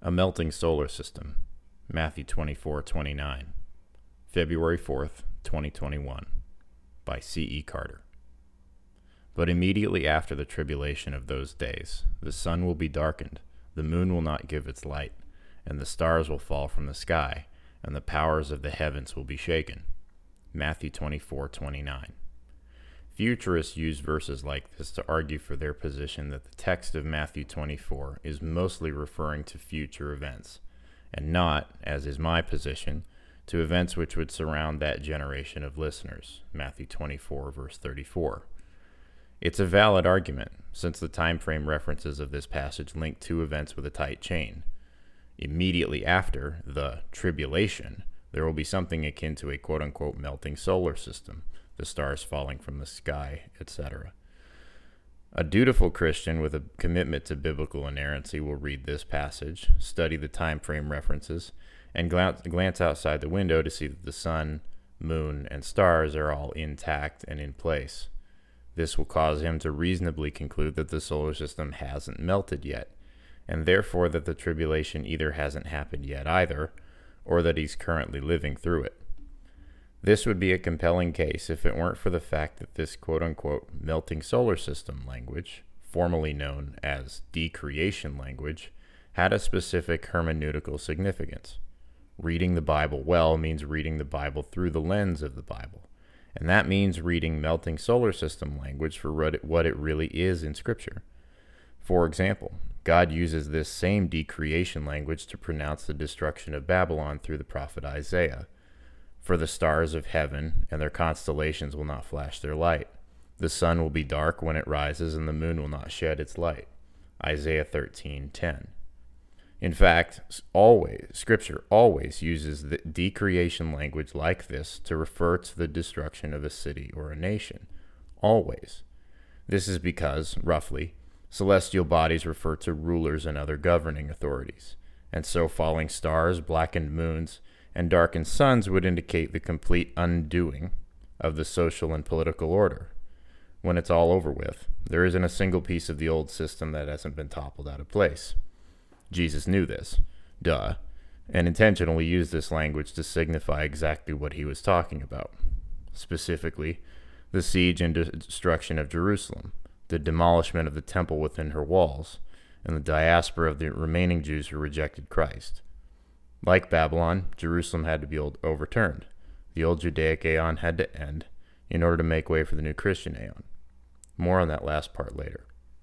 A Melting Solar System, Matthew 24 29, February 4th, 2021, by C. E. Carter. But immediately after the tribulation of those days, the sun will be darkened, the moon will not give its light, and the stars will fall from the sky, and the powers of the heavens will be shaken. Matthew 24 29. Futurists use verses like this to argue for their position that the text of Matthew 24 is mostly referring to future events, and not, as is my position, to events which would surround that generation of listeners. Matthew 24, verse 34. It's a valid argument, since the time frame references of this passage link two events with a tight chain. Immediately after the tribulation, there will be something akin to a quote unquote melting solar system the stars falling from the sky, etc. A dutiful Christian with a commitment to biblical inerrancy will read this passage, study the time frame references, and glance outside the window to see that the sun, moon, and stars are all intact and in place. This will cause him to reasonably conclude that the solar system hasn't melted yet, and therefore that the tribulation either hasn't happened yet either, or that he's currently living through it. This would be a compelling case if it weren't for the fact that this quote unquote melting solar system language, formerly known as decreation language, had a specific hermeneutical significance. Reading the Bible well means reading the Bible through the lens of the Bible. And that means reading melting solar system language for what it really is in Scripture. For example, God uses this same decreation language to pronounce the destruction of Babylon through the prophet Isaiah for the stars of heaven and their constellations will not flash their light. The sun will be dark when it rises, and the moon will not shed its light. Isaiah 13:10. In fact, always scripture always uses the decreation language like this to refer to the destruction of a city or a nation. Always. This is because, roughly, celestial bodies refer to rulers and other governing authorities, and so falling stars, blackened moons, and darkened suns would indicate the complete undoing of the social and political order. When it's all over with, there isn't a single piece of the old system that hasn't been toppled out of place. Jesus knew this, duh, and intentionally used this language to signify exactly what he was talking about. Specifically, the siege and destruction of Jerusalem, the demolishment of the temple within her walls, and the diaspora of the remaining Jews who rejected Christ. Like Babylon, Jerusalem had to be overturned. The old Judaic aeon had to end in order to make way for the new Christian aeon. More on that last part later.